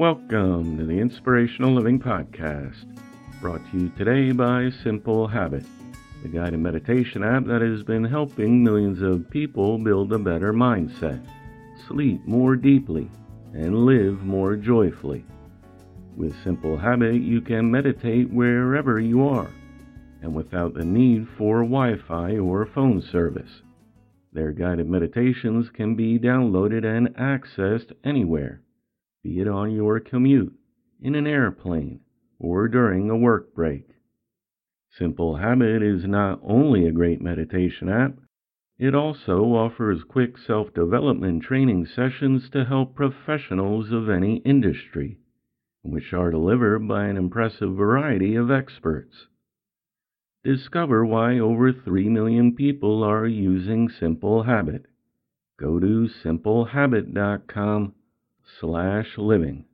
Welcome to the Inspirational Living Podcast, brought to you today by Simple Habit, the guided meditation app that has been helping millions of people build a better mindset, sleep more deeply, and live more joyfully. With Simple Habit, you can meditate wherever you are and without the need for Wi Fi or phone service. Their guided meditations can be downloaded and accessed anywhere be it on your commute, in an airplane, or during a work break. Simple Habit is not only a great meditation app, it also offers quick self development training sessions to help professionals of any industry, which are delivered by an impressive variety of experts. Discover why over 3 million people are using Simple Habit. Go to simplehabit.com slash living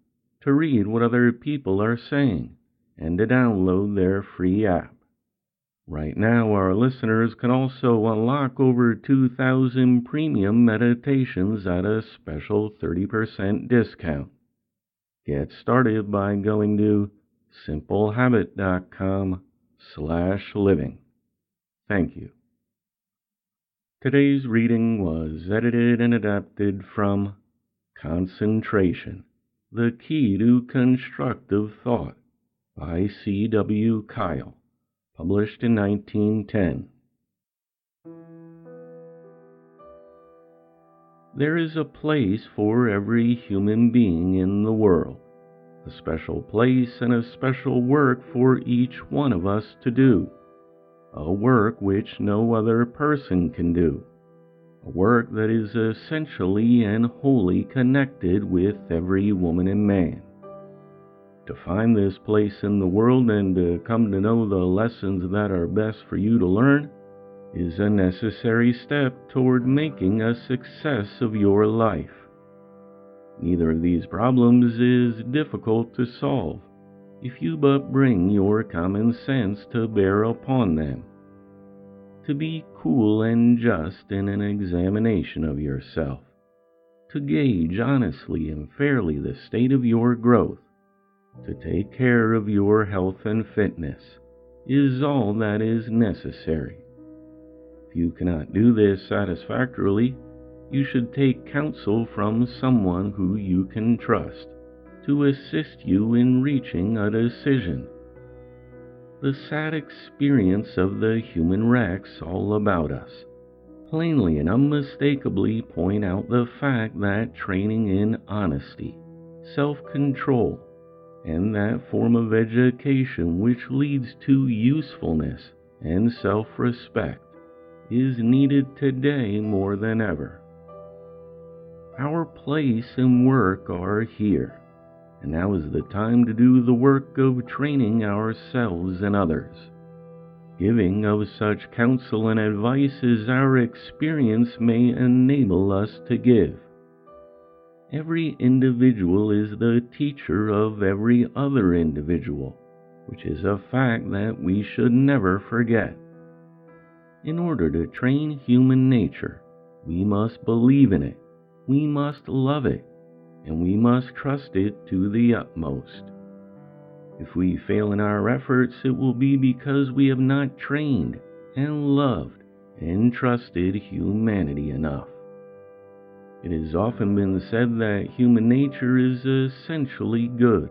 to read what other people are saying and to download their free app. Right now, our listeners can also unlock over 2,000 premium meditations at a special 30% discount. Get started by going to simplehabit.com slash living. Thank you. Today's reading was edited and adapted from Concentration The Key to Constructive Thought by C. W. Kyle, published in 1910. There is a place for every human being in the world, a special place and a special work for each one of us to do, a work which no other person can do work that is essentially and wholly connected with every woman and man. To find this place in the world and to come to know the lessons that are best for you to learn is a necessary step toward making a success of your life. Neither of these problems is difficult to solve if you but bring your common sense to bear upon them to be cool and just in an examination of yourself, to gauge honestly and fairly the state of your growth, to take care of your health and fitness, is all that is necessary. If you cannot do this satisfactorily, you should take counsel from someone who you can trust to assist you in reaching a decision the sad experience of the human wrecks all about us plainly and unmistakably point out the fact that training in honesty, self control, and that form of education which leads to usefulness and self respect is needed today more than ever. Our place and work are here and now is the time to do the work of training ourselves and others. Giving of such counsel and advice as our experience may enable us to give. Every individual is the teacher of every other individual, which is a fact that we should never forget. In order to train human nature, we must believe in it, we must love it, and we must trust it to the utmost. If we fail in our efforts, it will be because we have not trained and loved and trusted humanity enough. It has often been said that human nature is essentially good.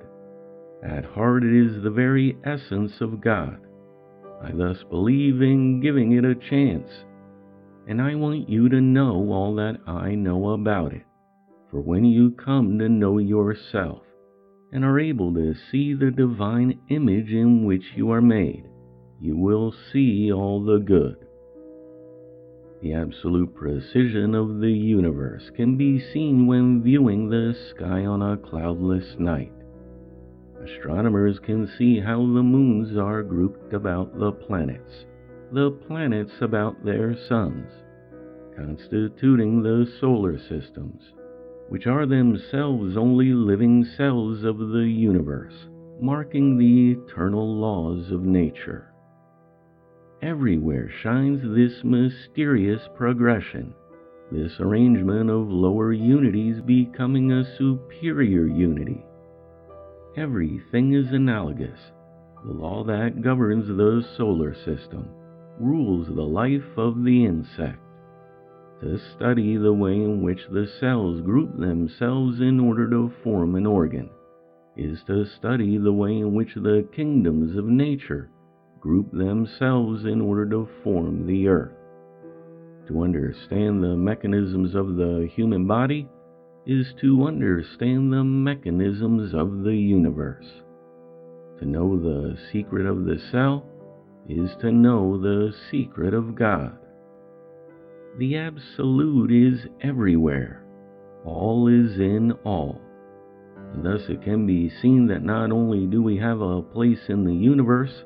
At heart, it is the very essence of God. I thus believe in giving it a chance, and I want you to know all that I know about it. For when you come to know yourself and are able to see the divine image in which you are made, you will see all the good. The absolute precision of the universe can be seen when viewing the sky on a cloudless night. Astronomers can see how the moons are grouped about the planets, the planets about their suns, constituting the solar systems which are themselves only living cells of the universe, marking the eternal laws of nature. Everywhere shines this mysterious progression, this arrangement of lower unities becoming a superior unity, everything is analogous. The law that governs the solar system rules the life of the insect. To study the way in which the cells group themselves in order to form an organ is to study the way in which the kingdoms of nature group themselves in order to form the earth. To understand the mechanisms of the human body is to understand the mechanisms of the universe. To know the secret of the cell is to know the secret of God. The Absolute is everywhere. All is in all. And thus it can be seen that not only do we have a place in the universe,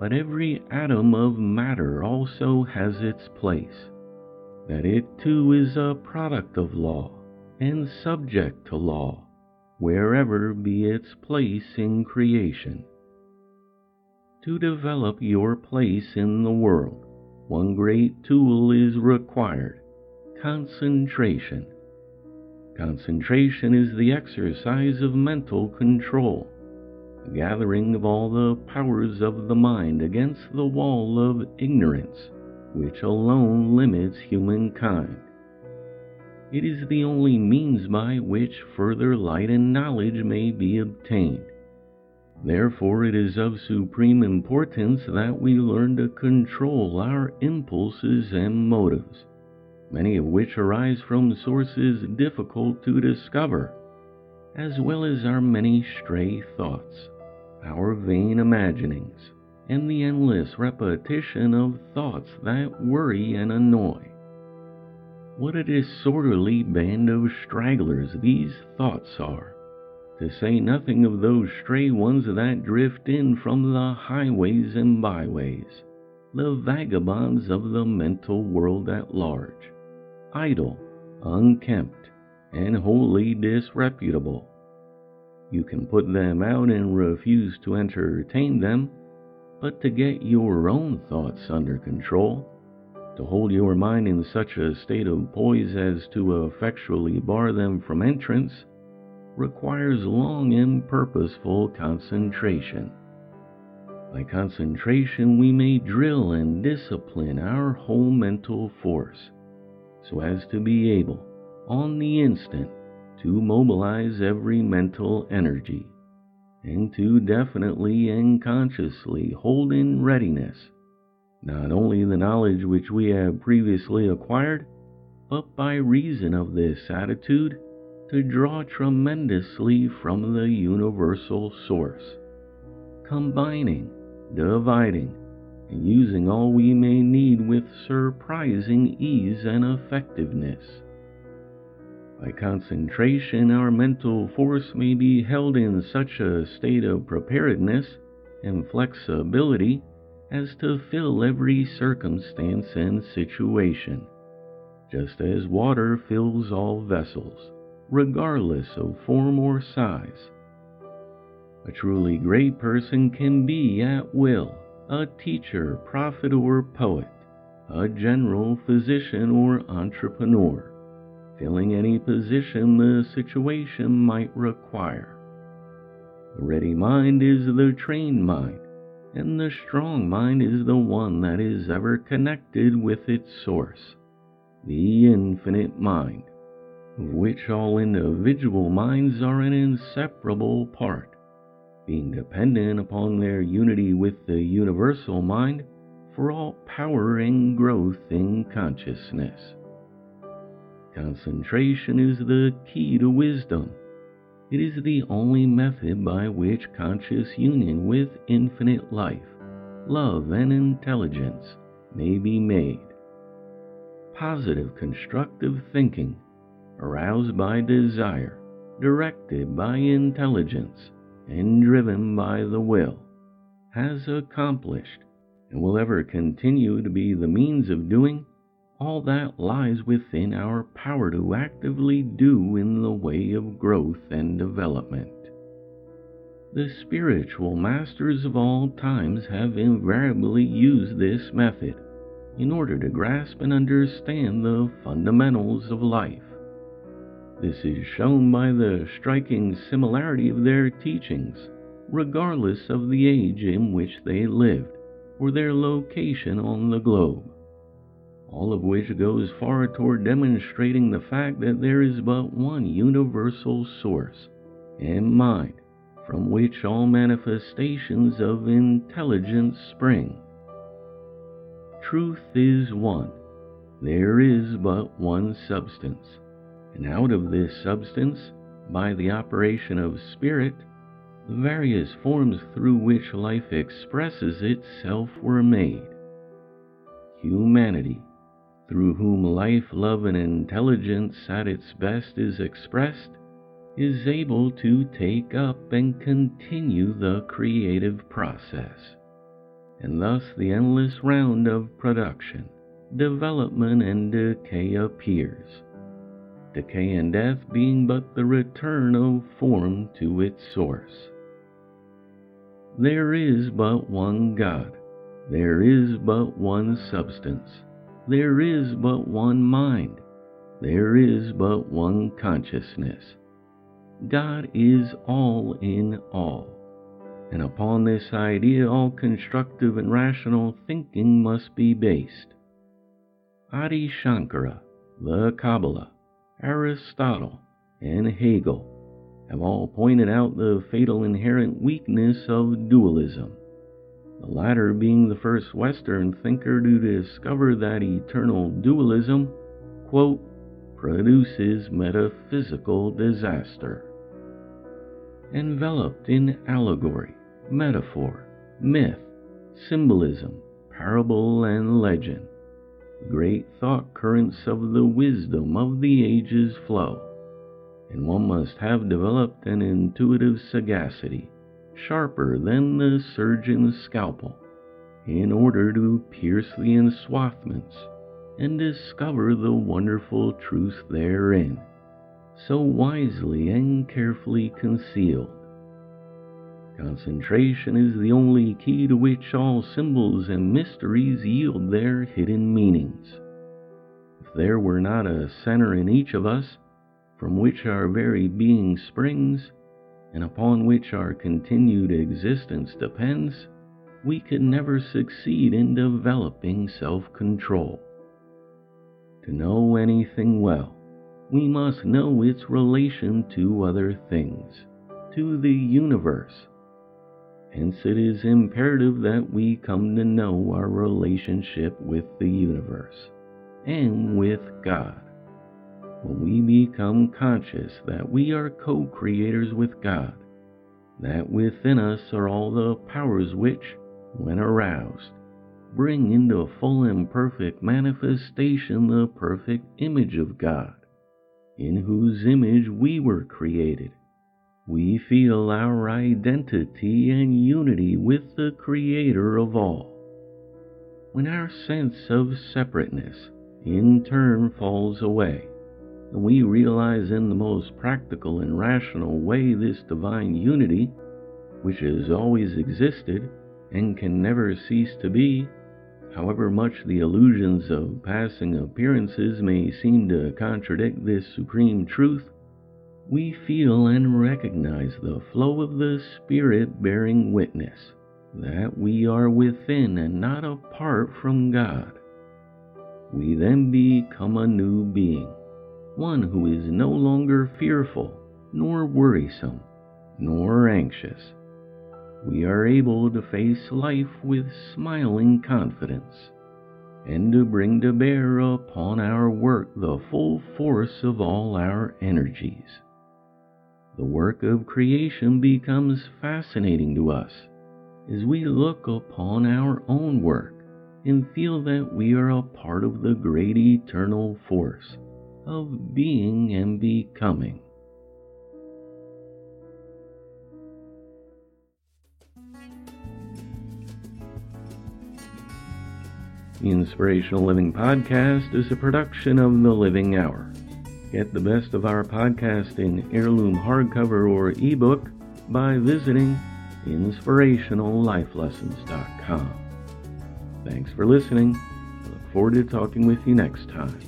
but every atom of matter also has its place. That it too is a product of law and subject to law, wherever be its place in creation. To develop your place in the world, one great tool is required concentration. Concentration is the exercise of mental control the gathering of all the powers of the mind against the wall of ignorance, which alone limits humankind. It is the only means by which further light and knowledge may be obtained. Therefore, it is of supreme importance that we learn to control our impulses and motives, many of which arise from sources difficult to discover, as well as our many stray thoughts our vain imaginings, and the endless repetition of thoughts that worry and annoy. What a disorderly band of stragglers these thoughts are, to say nothing of those stray ones that drift in from the highways and byways, the vagabonds of the mental world at large, idle, unkempt, and wholly disreputable. You can put them out and refuse to entertain them, but to get your own thoughts under control, to hold your mind in such a state of poise as to effectually bar them from entrance, requires long and purposeful concentration. By concentration, we may drill and discipline our whole mental force so as to be able, on the instant, to mobilize every mental energy and to definitely and consciously hold in readiness not only the knowledge which we have previously acquired, but by reason of this attitude to draw tremendously from the universal source, combining, dividing, and using all we may need with surprising ease and effectiveness. By concentration, our mental force may be held in such a state of preparedness and flexibility as to fill every circumstance and situation, just as water fills all vessels, regardless of form or size. A truly great person can be at will a teacher, prophet, or poet, a general, physician, or entrepreneur filling any position the situation might require. The ready mind is the trained mind, and the strong mind is the one that is ever connected with its source, the infinite mind, of which all individual minds are an inseparable part, being dependent upon their unity with the universal mind for all power and growth in consciousness. Concentration is the key to wisdom. It is the only method by which conscious union with infinite life, love, and intelligence may be made. Positive constructive thinking, aroused by desire, directed by intelligence, and driven by the will, has accomplished and will ever continue to be the means of doing all that lies within our power to actively do in the way of growth and development. The spiritual masters of all times have invariably used this method in order to grasp and understand the fundamentals of life. This is shown by the striking similarity of their teachings, regardless of the age in which they lived or their location on the globe. All of which goes far toward demonstrating the fact that there is but one universal source and mind from which all manifestations of intelligence spring. Truth is one. There is but one substance, and out of this substance, by the operation of spirit, the various forms through which life expresses itself were made. Humanity, through whom life, love, and intelligence at its best is expressed, is able to take up and continue the creative process. And thus the endless round of production, development, and decay appears. Decay and death being but the return of form to its source. There is but one God. There is but one substance. There is but one mind. There is but one consciousness God is all in all. And upon this idea, all constructive and rational thinking must be based. Adi Shankara, the Kabbalah, Aristotle, and Hegel have all pointed out the fatal inherent weakness of dualism, the latter being the first Western thinker to discover that eternal dualism, quote, produces metaphysical disaster. Enveloped in allegory, metaphor, myth, symbolism, parable, and legend, great thought currents of the wisdom of the ages flow, and one must have developed an intuitive sagacity sharper than the surgeon's scalpel in order to pierce the enswathments and discover the wonderful truth therein, so wisely and carefully concealed. Concentration is the only key to which all symbols and mysteries yield their hidden meanings. If there were not a center in each of us, from which our very being springs, and upon which our continued existence depends, we could never succeed in developing self control. To know anything well, we must know its relation to other things, to the universe. Hence, it is imperative that we come to know our relationship with the universe and with God. When we become conscious that we are co creators with God, that within us are all the powers which, when aroused, bring into full and perfect manifestation the perfect image of God, in whose image we were created. We feel our identity and unity with the Creator of all. When our sense of separateness in turn falls away, and we realize in the most practical and rational way this divine unity, which has always existed and can never cease to be, However much the illusions of passing appearances may seem to contradict this supreme truth, we feel and recognize the flow of the Spirit bearing witness that we are within and not apart from God. We then become a new being, one who is no longer fearful, nor worrisome, nor anxious we are able to face life with smiling confidence and to bring to bear upon our work the full force of all our energies. The work of creation becomes fascinating to us as we look upon our own work and feel that we are a part of the great eternal force of being and becoming. The Inspirational Living Podcast is a production of The Living Hour. Get the best of our podcast in heirloom hardcover or ebook by visiting inspirationallifelessons.com. Thanks for listening. I look forward to talking with you next time.